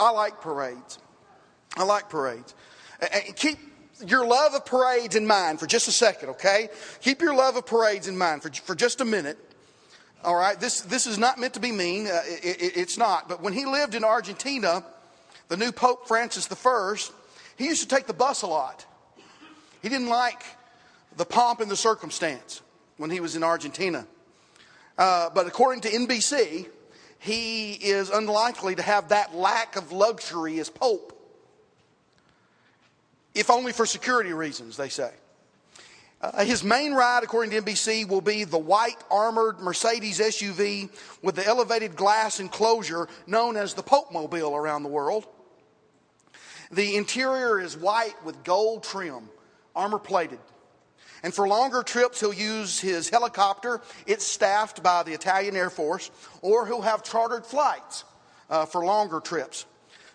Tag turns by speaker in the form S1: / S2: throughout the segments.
S1: I like parades. I like parades. And keep your love of parades in mind for just a second, okay? Keep your love of parades in mind for, for just a minute. All right, this, this is not meant to be mean. Uh, it, it, it's not. But when he lived in Argentina, the new Pope Francis I, he used to take the bus a lot. He didn't like the pomp and the circumstance when he was in Argentina. Uh, but according to NBC, he is unlikely to have that lack of luxury as Pope, if only for security reasons, they say. Uh, his main ride, according to NBC, will be the white armored Mercedes SUV with the elevated glass enclosure known as the Pope Mobile around the world. The interior is white with gold trim, armor plated. And for longer trips, he'll use his helicopter. It's staffed by the Italian Air Force, or he'll have chartered flights uh, for longer trips.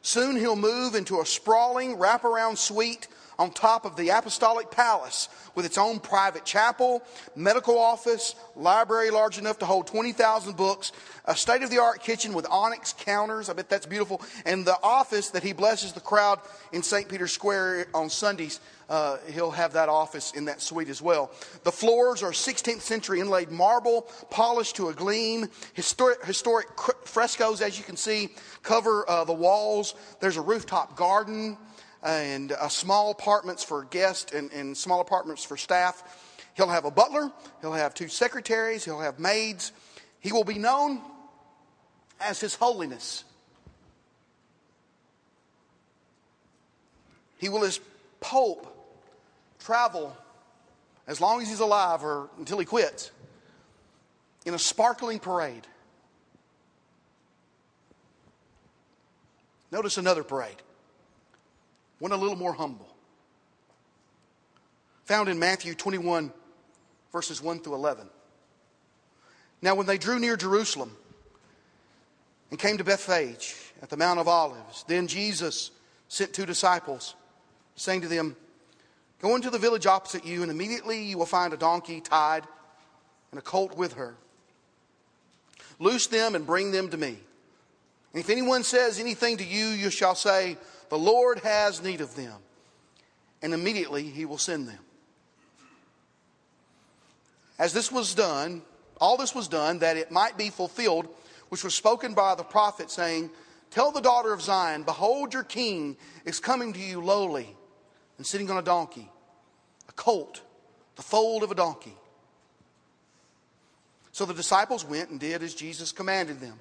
S1: Soon he'll move into a sprawling wraparound suite on top of the Apostolic Palace with its own private chapel, medical office, library large enough to hold 20,000 books, a state of the art kitchen with onyx counters. I bet that's beautiful. And the office that he blesses the crowd in St. Peter's Square on Sundays. Uh, he'll have that office in that suite as well. The floors are 16th century inlaid marble, polished to a gleam. Historic, historic frescoes, as you can see, cover uh, the walls. There's a rooftop garden and uh, small apartments for guests and, and small apartments for staff. He'll have a butler, he'll have two secretaries, he'll have maids. He will be known as His Holiness. He will, as Pope, travel as long as he's alive or until he quits in a sparkling parade. Notice another parade one a little more humble. Found in Matthew 21, verses 1 through 11. Now, when they drew near Jerusalem and came to Bethphage at the Mount of Olives, then Jesus sent two disciples, saying to them, Go into the village opposite you, and immediately you will find a donkey tied and a colt with her. Loose them and bring them to me. And if anyone says anything to you, you shall say, the Lord has need of them. And immediately he will send them. As this was done, all this was done that it might be fulfilled, which was spoken by the prophet, saying, Tell the daughter of Zion, behold, your king is coming to you lowly and sitting on a donkey, a colt, the foal of a donkey. So the disciples went and did as Jesus commanded them.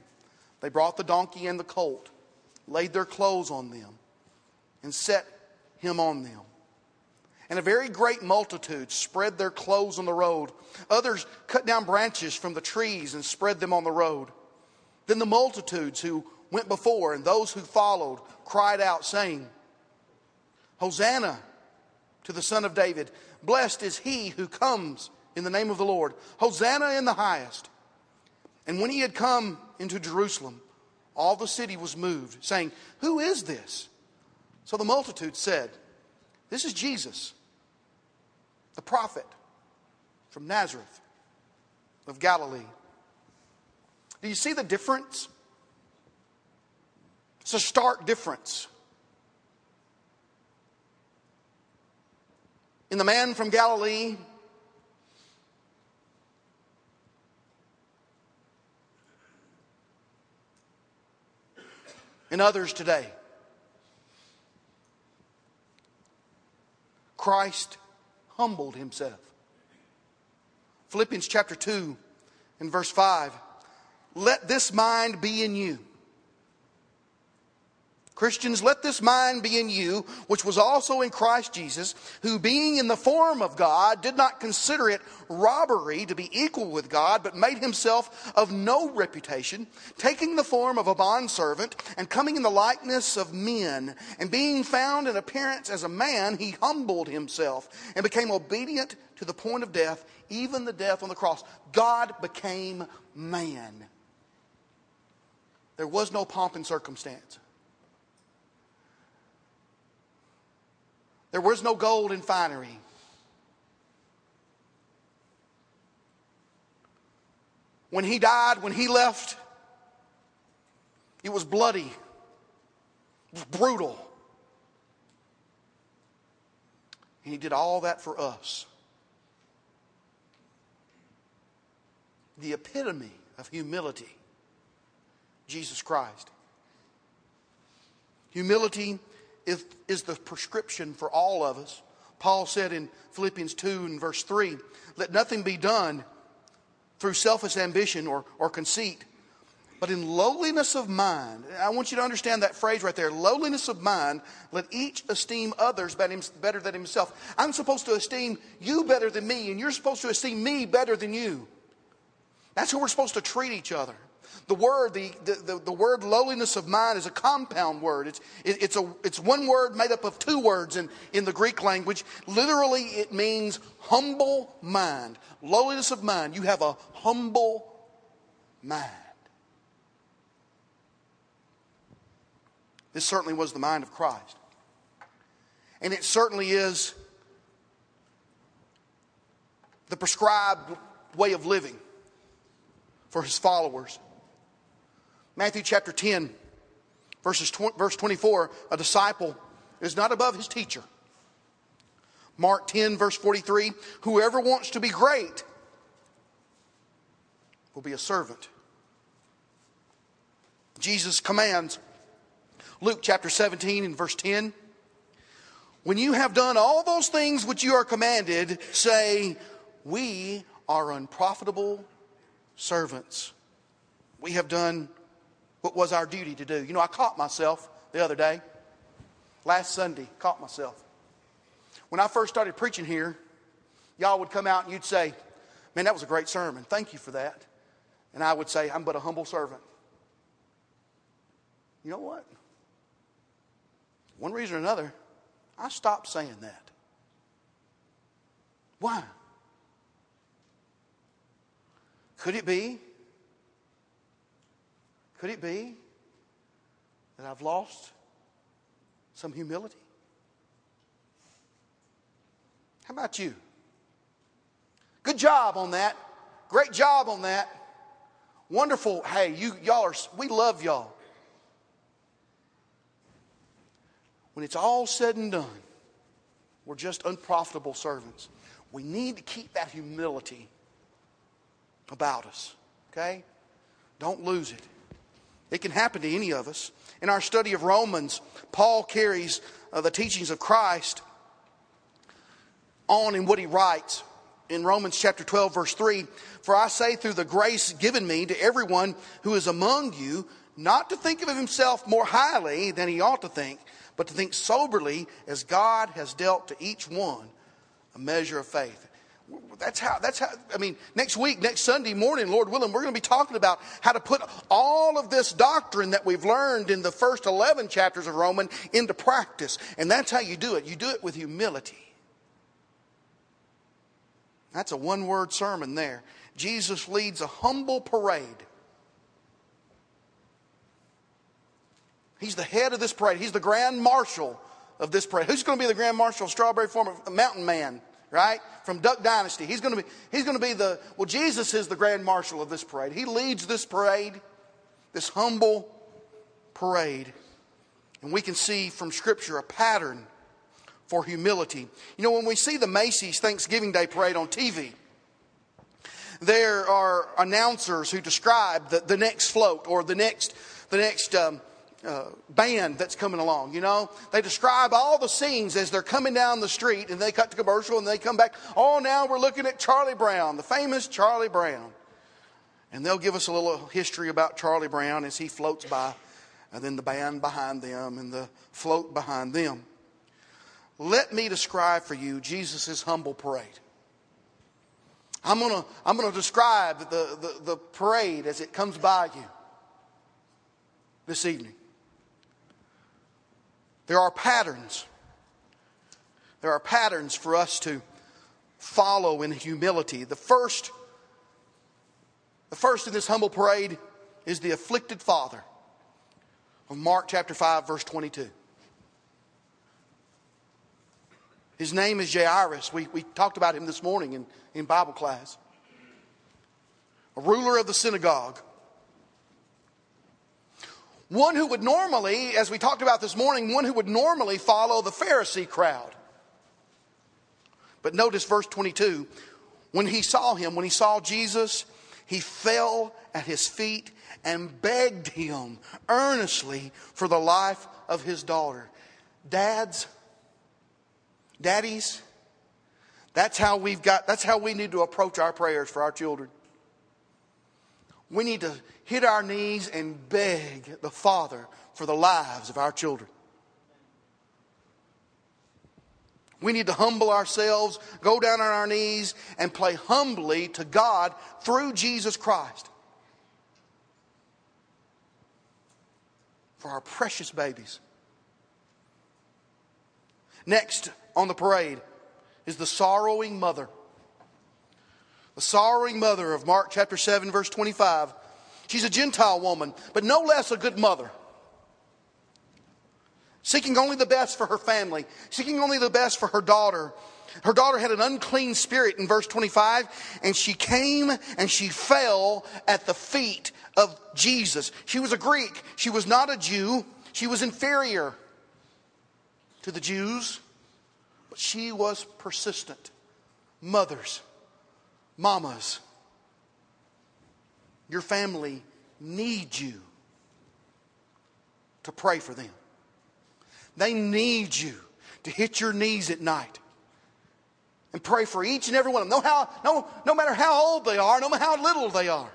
S1: They brought the donkey and the colt, laid their clothes on them and set him on them. And a very great multitude spread their clothes on the road. Others cut down branches from the trees and spread them on the road. Then the multitudes who went before and those who followed cried out, saying, Hosanna to the Son of David. Blessed is he who comes in the name of the Lord. Hosanna in the highest. And when he had come into Jerusalem, all the city was moved, saying, Who is this? So the multitude said, This is Jesus, the prophet from Nazareth of Galilee. Do you see the difference? It's a stark difference. In the man from Galilee, and others today. Christ humbled himself. Philippians chapter 2 and verse 5. Let this mind be in you Christians, let this mind be in you, which was also in Christ Jesus, who being in the form of God, did not consider it robbery to be equal with God, but made himself of no reputation, taking the form of a bondservant, and coming in the likeness of men, and being found in appearance as a man, he humbled himself, and became obedient to the point of death, even the death on the cross. God became man. There was no pomp and circumstance. There was no gold and finery. When he died, when he left, it was bloody. brutal. And he did all that for us. The epitome of humility, Jesus Christ. Humility is, is the prescription for all of us. Paul said in Philippians 2 and verse 3 let nothing be done through selfish ambition or, or conceit, but in lowliness of mind. I want you to understand that phrase right there lowliness of mind, let each esteem others better than himself. I'm supposed to esteem you better than me, and you're supposed to esteem me better than you. That's how we're supposed to treat each other. The word, the, the, the, word lowliness of mind is a compound word. It's, it, it's, a, it's one word made up of two words in, in the Greek language. Literally, it means humble mind. Lowliness of mind. You have a humble mind. This certainly was the mind of Christ. And it certainly is the prescribed way of living for his followers. Matthew chapter 10, verses 20, verse 24, a disciple is not above his teacher. Mark 10, verse 43, whoever wants to be great will be a servant. Jesus commands, Luke chapter 17 and verse 10, when you have done all those things which you are commanded, say, We are unprofitable servants. We have done what was our duty to do. You know, I caught myself the other day, last Sunday, caught myself. When I first started preaching here, y'all would come out and you'd say, Man, that was a great sermon. Thank you for that. And I would say, I'm but a humble servant. You know what? One reason or another, I stopped saying that. Why? Could it be could it be that I've lost some humility? How about you? Good job on that. Great job on that. Wonderful. Hey, you y'all are we love y'all. When it's all said and done, we're just unprofitable servants. We need to keep that humility about us. Okay? Don't lose it. It can happen to any of us. In our study of Romans, Paul carries uh, the teachings of Christ on in what he writes in Romans chapter 12, verse 3 For I say, through the grace given me to everyone who is among you, not to think of himself more highly than he ought to think, but to think soberly as God has dealt to each one a measure of faith. That's how, that's how, I mean, next week, next Sunday morning, Lord willing, we're going to be talking about how to put all of this doctrine that we've learned in the first 11 chapters of Roman into practice. And that's how you do it. You do it with humility. That's a one word sermon there. Jesus leads a humble parade. He's the head of this parade. He's the grand marshal of this parade. Who's going to be the grand marshal of Strawberry Farm? Mountain Man right? From Duck Dynasty. He's going to be, he's going to be the, well, Jesus is the grand marshal of this parade. He leads this parade, this humble parade. And we can see from Scripture a pattern for humility. You know, when we see the Macy's Thanksgiving Day parade on TV, there are announcers who describe the, the next float or the next, the next um, uh, band that's coming along, you know. They describe all the scenes as they're coming down the street and they cut to commercial and they come back. Oh, now we're looking at Charlie Brown, the famous Charlie Brown. And they'll give us a little history about Charlie Brown as he floats by, and then the band behind them and the float behind them. Let me describe for you Jesus' humble parade. I'm going to I'm gonna describe the, the, the parade as it comes by you this evening. There are patterns. There are patterns for us to follow in humility. The first, the first in this humble parade is the afflicted father of Mark chapter 5, verse 22. His name is Jairus. We, we talked about him this morning in, in Bible class. A ruler of the synagogue One who would normally, as we talked about this morning, one who would normally follow the Pharisee crowd. But notice verse 22 when he saw him, when he saw Jesus, he fell at his feet and begged him earnestly for the life of his daughter. Dads, daddies, that's how we've got, that's how we need to approach our prayers for our children. We need to hit our knees and beg the Father for the lives of our children. We need to humble ourselves, go down on our knees, and pray humbly to God through Jesus Christ for our precious babies. Next on the parade is the sorrowing mother. The sorrowing mother of Mark chapter 7, verse 25. She's a Gentile woman, but no less a good mother seeking only the best for her family, seeking only the best for her daughter. Her daughter had an unclean spirit in verse 25, and she came and she fell at the feet of Jesus. She was a Greek, she was not a Jew, she was inferior to the Jews, but she was persistent. Mothers, mamas, your family needs you to pray for them. They need you to hit your knees at night and pray for each and every one of them. No, how, no, no matter how old they are, no matter how little they are.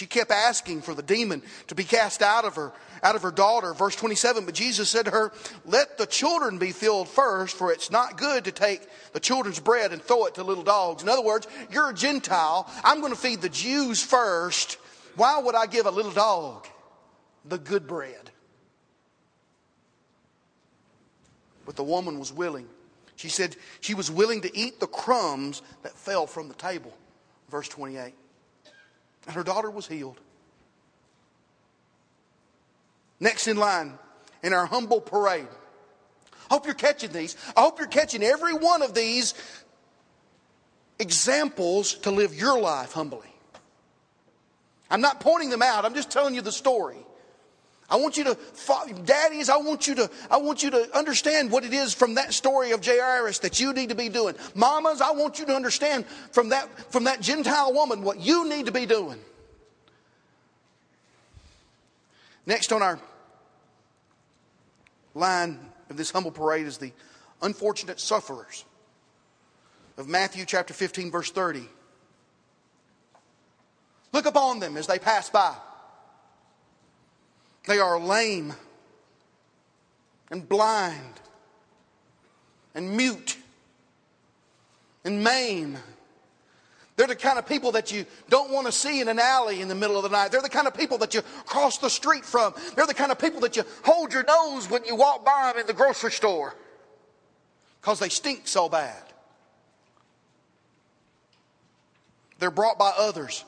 S1: She kept asking for the demon to be cast out of her, out of her daughter. Verse 27, but Jesus said to her, Let the children be filled first, for it's not good to take the children's bread and throw it to little dogs. In other words, you're a Gentile. I'm going to feed the Jews first. Why would I give a little dog? the good bread. But the woman was willing. She said she was willing to eat the crumbs that fell from the table. Verse 28. And her daughter was healed. Next in line in our humble parade. I hope you're catching these. I hope you're catching every one of these examples to live your life humbly. I'm not pointing them out, I'm just telling you the story. I want you to, daddies, I want you to, I want you to understand what it is from that story of Jairus that you need to be doing. Mamas, I want you to understand from that, from that Gentile woman what you need to be doing. Next on our line of this humble parade is the unfortunate sufferers of Matthew chapter 15, verse 30. Look upon them as they pass by. They are lame and blind and mute and maimed. They're the kind of people that you don't want to see in an alley in the middle of the night. They're the kind of people that you cross the street from. They're the kind of people that you hold your nose when you walk by them in the grocery store because they stink so bad. They're brought by others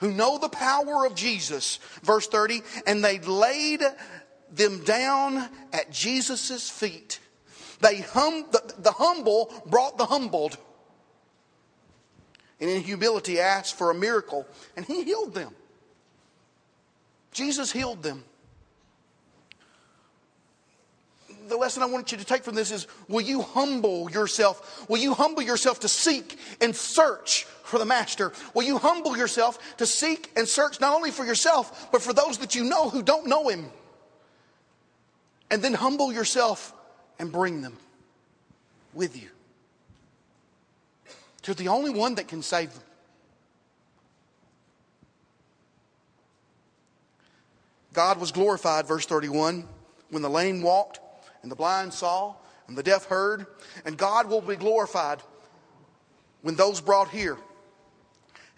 S1: who know the power of Jesus, verse 30, and they laid them down at Jesus' feet. They hum, the, the humble brought the humbled. And in humility asked for a miracle, and he healed them. Jesus healed them. The lesson I want you to take from this is will you humble yourself? Will you humble yourself to seek and search for the master? Will you humble yourself to seek and search not only for yourself, but for those that you know who don't know him? And then humble yourself and bring them with you to the only one that can save them. God was glorified, verse 31, when the lame walked and the blind saw and the deaf heard, and God will be glorified when those brought here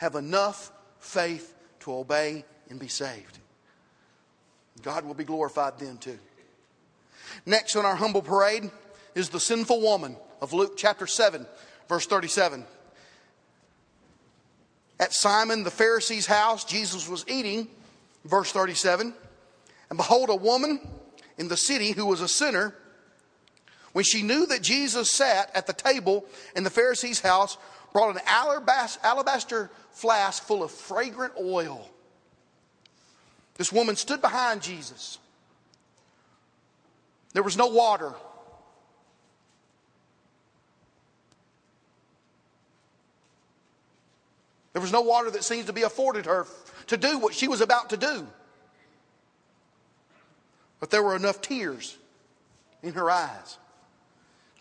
S1: have enough faith to obey and be saved. God will be glorified then too. Next on our humble parade is the sinful woman of Luke chapter 7, verse 37. At Simon the Pharisee's house, Jesus was eating, verse 37. And behold, a woman in the city who was a sinner, when she knew that Jesus sat at the table in the Pharisee's house, brought an alabaster flask full of fragrant oil. This woman stood behind Jesus. There was no water. There was no water that seems to be afforded her to do what she was about to do. But there were enough tears in her eyes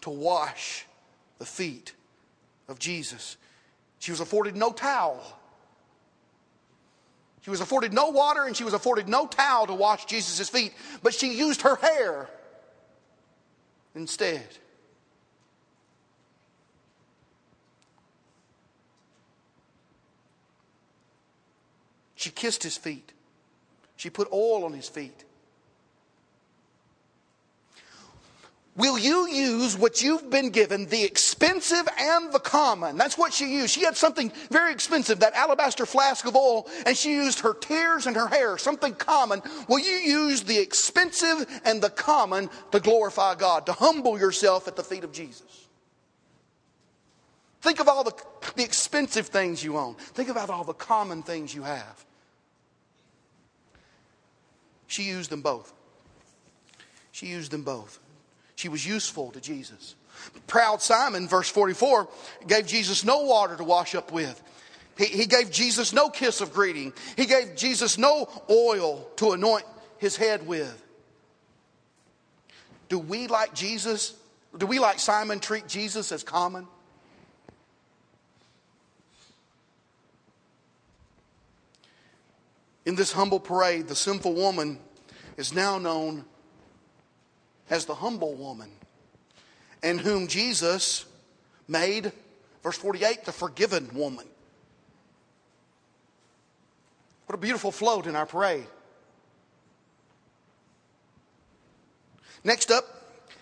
S1: to wash the feet of Jesus. She was afforded no towel. She was afforded no water and she was afforded no towel to wash Jesus' feet, but she used her hair instead. She kissed his feet. She put oil on his feet. Will you use what you've been given, the expensive and the common? That's what she used. She had something very expensive, that alabaster flask of oil, and she used her tears and her hair, something common. Will you use the expensive and the common to glorify God, to humble yourself at the feet of Jesus? Think of all the, the expensive things you own. Think about all the common things you have. She used them both. She used them both. She was useful to Jesus. Proud Simon, verse 44, gave Jesus no water to wash up with. He, he gave Jesus no kiss of greeting. He gave Jesus no oil to anoint his head with. Do we, like Jesus, do we, like Simon, treat Jesus as common? In this humble parade, the sinful woman is now known as the humble woman, and whom Jesus made, verse 48, the forgiven woman. What a beautiful float in our parade. Next up,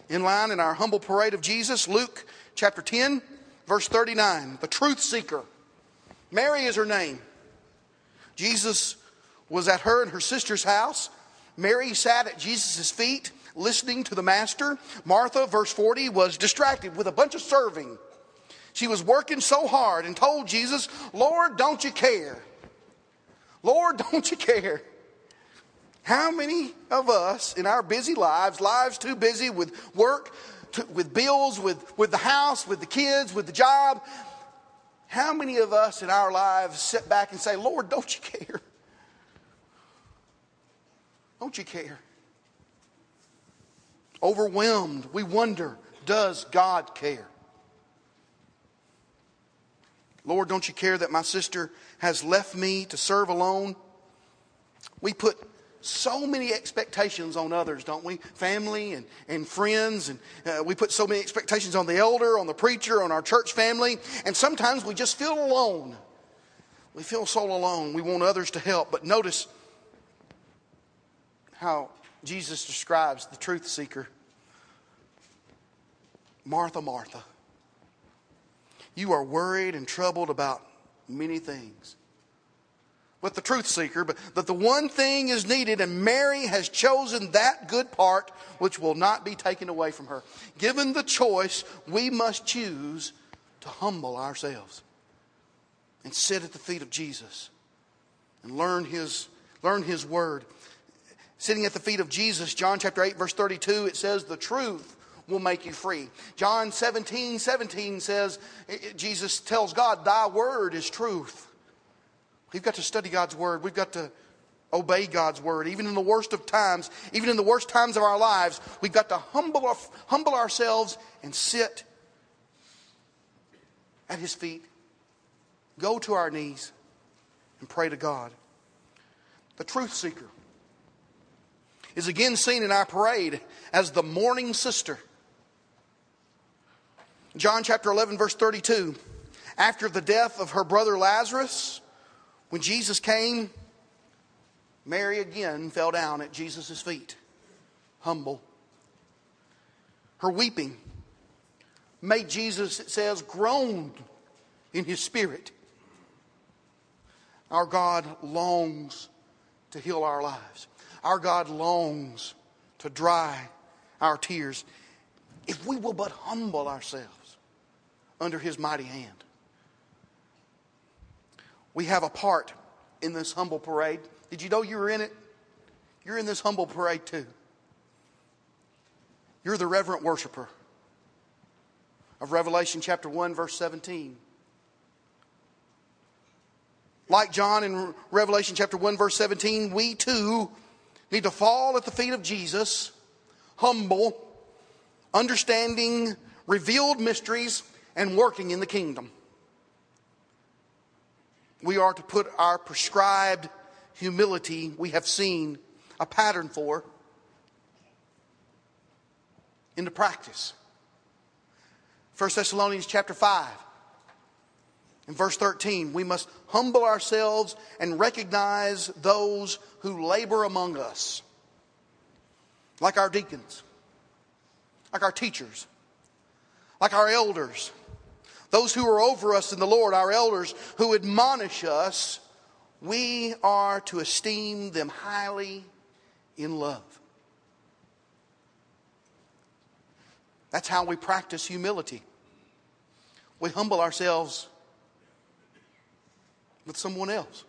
S1: in line in our humble parade of Jesus, Luke chapter 10, verse 39, the truth seeker. Mary is her name. Jesus was at her and her sister's house. Mary sat at Jesus' feet listening to the master. Martha, verse 40, was distracted with a bunch of serving. She was working so hard and told Jesus, Lord, don't you care? Lord, don't you care? How many of us in our busy lives, lives too busy with work, to, with bills, with, with the house, with the kids, with the job, how many of us in our lives sit back and say, Lord, don't you care? Don't you care? Overwhelmed, we wonder, does God care? Lord, don't you care that my sister has left me to serve alone? We put so many expectations on others, don't we? Family and, and friends. And uh, we put so many expectations on the elder, on the preacher, on our church family. And sometimes we just feel alone. We feel so alone. We want others to help. But notice how Jesus describes the truth seeker Martha, Martha, you are worried and troubled about many things. But the truth seeker, but that the one thing is needed, and Mary has chosen that good part which will not be taken away from her. Given the choice, we must choose to humble ourselves and sit at the feet of Jesus and learn his, learn his word sitting at the feet of Jesus, John chapter 8, verse 32, it says, The truth will make you free. John 17, 17 says, eh, eh, Jesus tells God, Thy word is truth. We've got to study God's word. We've got to obey God's word. Even in the worst of times, even in the worst times of our lives, we've got to humble, humble ourselves and sit at His feet, go to our knees, and pray to God. The truth seeker is again seen in our parade as the mourning sister. John chapter 11, verse 32. After the death of her brother Lazarus, when Jesus came, Mary again fell down at Jesus' feet, humble. Her weeping made Jesus, it says, groan in his spirit. Our God longs to heal our lives. Our God longs to dry our tears if we will but humble ourselves under his mighty hand. we have a part in this humble parade. Did you know you were in it? You're in this humble parade too. You're the reverent worshiper of Revelation chapter 1, verse 17. Like John in Revelation chapter 1, verse 17, we too need to fall at the feet of Jesus, humble, understanding revealed mysteries, and working in the kingdom. We are to put our prescribed humility we have seen a pattern for into practice. 1 Thessalonians chapter 5 in verse 13, we must humble ourselves and recognize those who labor among us, like our deacons, like our teachers, like our elders, those who are over us in the Lord, our elders who admonish us. We are to esteem them highly in love. That's how we practice humility. We humble ourselves with someone else.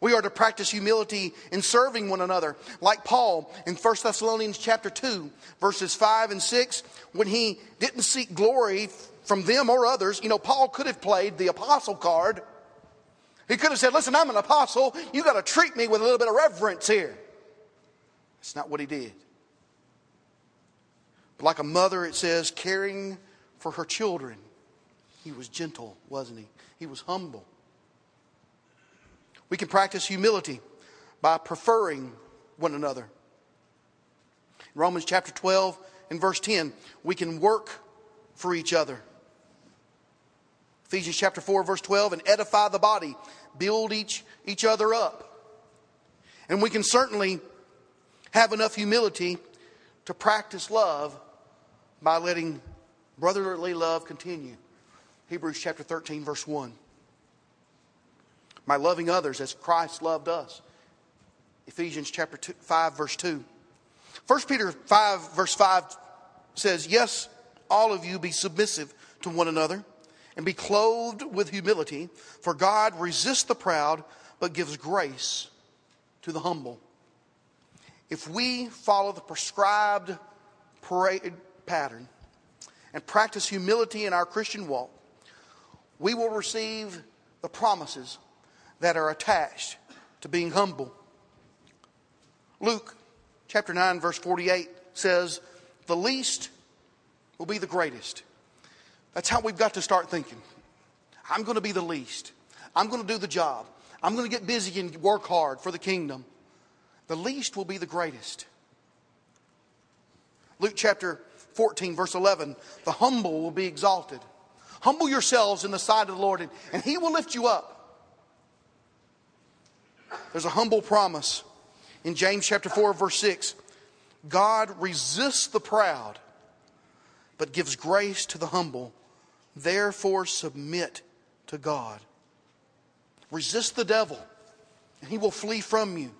S1: We are to practice humility in serving one another. Like Paul in 1 Thessalonians chapter 2, verses 5 and 6, when he didn't seek glory from them or others, you know, Paul could have played the apostle card. He could have said, Listen, I'm an apostle. You got to treat me with a little bit of reverence here. That's not what he did. But like a mother, it says, caring for her children. He was gentle, wasn't he? He was humble. We can practice humility by preferring one another. Romans chapter 12 and verse 10, we can work for each other. Ephesians chapter 4, verse 12, and edify the body, build each, each other up. And we can certainly have enough humility to practice love by letting brotherly love continue. Hebrews chapter 13, verse 1 by loving others as Christ loved us. Ephesians chapter two, 5 verse 2. 1 Peter 5 verse 5 says, "Yes, all of you be submissive to one another and be clothed with humility, for God resists the proud but gives grace to the humble." If we follow the prescribed parade pattern and practice humility in our Christian walk, we will receive the promises that are attached to being humble. Luke chapter 9, verse 48 says, The least will be the greatest. That's how we've got to start thinking. I'm going to be the least. I'm going to do the job. I'm going to get busy and work hard for the kingdom. The least will be the greatest. Luke chapter 14, verse 11 The humble will be exalted. Humble yourselves in the sight of the Lord, and he will lift you up. There's a humble promise in James chapter 4, verse 6. God resists the proud, but gives grace to the humble. Therefore, submit to God. Resist the devil, and he will flee from you.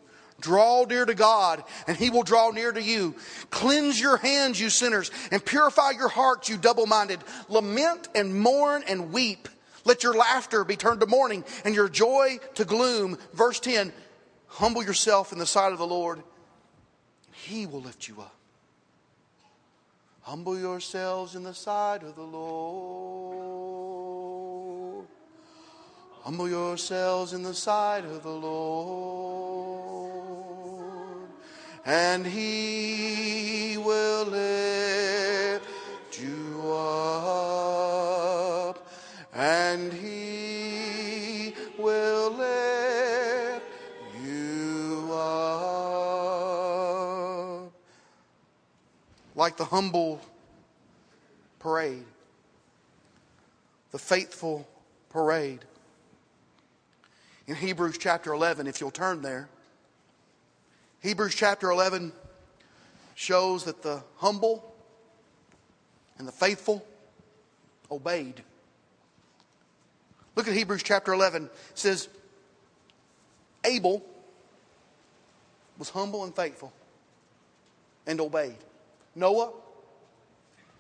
S1: Draw near to God, and he will draw near to you. Cleanse your hands, you sinners, and purify your hearts, you double minded. Lament and mourn and weep. Let your laughter be turned to mourning and your joy to gloom. Verse 10 Humble yourself in the sight of the Lord, He will lift you up. Humble yourselves in the sight of the Lord. Humble yourselves in the sight of the Lord, and He will lift the humble parade, the faithful parade. In Hebrews chapter 11, if you'll turn there, Hebrews chapter 11 shows that the humble and the faithful obeyed. Look at Hebrews chapter 11. It says, Abel was humble and faithful and obeyed. Noah,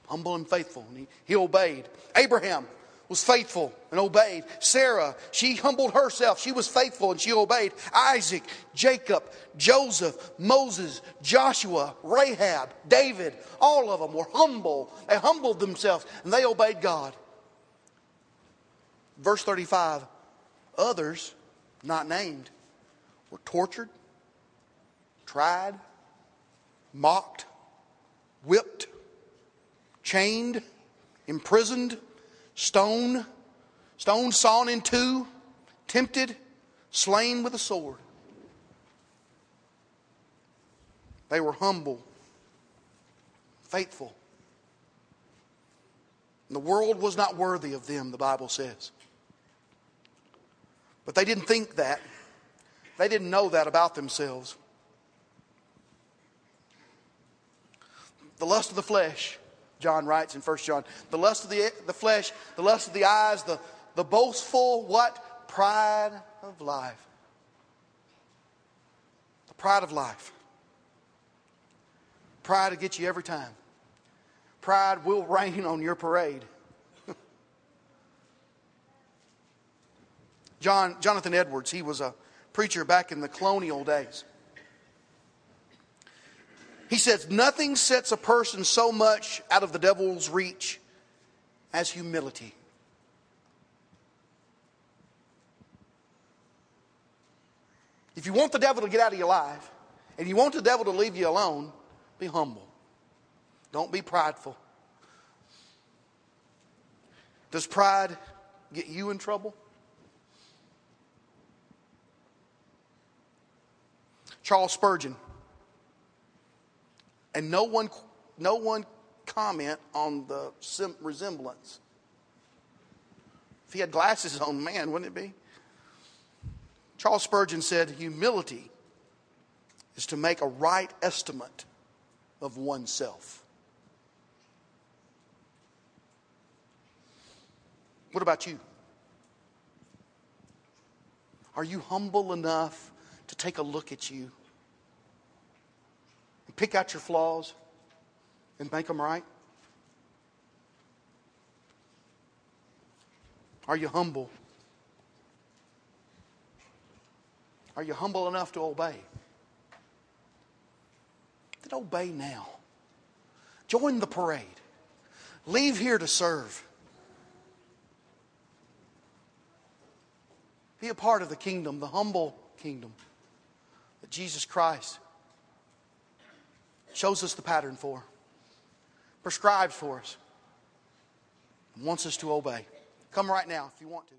S1: humble and faithful, and he, he obeyed. Abraham was faithful and obeyed. Sarah, she humbled herself. She was faithful and she obeyed. Isaac, Jacob, Joseph, Moses, Joshua, Rahab, David, all of them were humble. They humbled themselves and they obeyed God. Verse 35 others, not named, were tortured, tried, mocked, whipped, chained, imprisoned stoned, stoned, sawn in two, tempted, slain with a sword. They were humble, faithful. And the world was not worthy of them, the Bible says. But they didn't think that. They didn't know that about themselves. The lust of the flesh John writes in 1 John. The lust of the, the flesh, the lust of the eyes, the, the boastful, what? Pride of life. The pride of life. Pride will get you every time. Pride will rain on your parade. John, Jonathan Edwards, he was a preacher back in the colonial days. He says, Nothing sets a person so much out of the devil's reach as humility. If you want the devil to get out of your life and you want the devil to leave you alone, be humble. Don't be prideful. Does pride get you in trouble? Charles Spurgeon and no one, no one comment on the sim- resemblance. If he had glasses on, man, wouldn't it be? Charles Spurgeon said, Humility is to make a right estimate of oneself. What about you? Are you humble enough to take a look at you? Pick out your flaws and make them right? Are you humble? Are you humble enough to obey? Then obey now. Join the parade. Leave here to serve. Be a part of the kingdom, the humble kingdom that Jesus Christ shows us the pattern for, prescribes for us, wants us to obey. Come right now if you want to.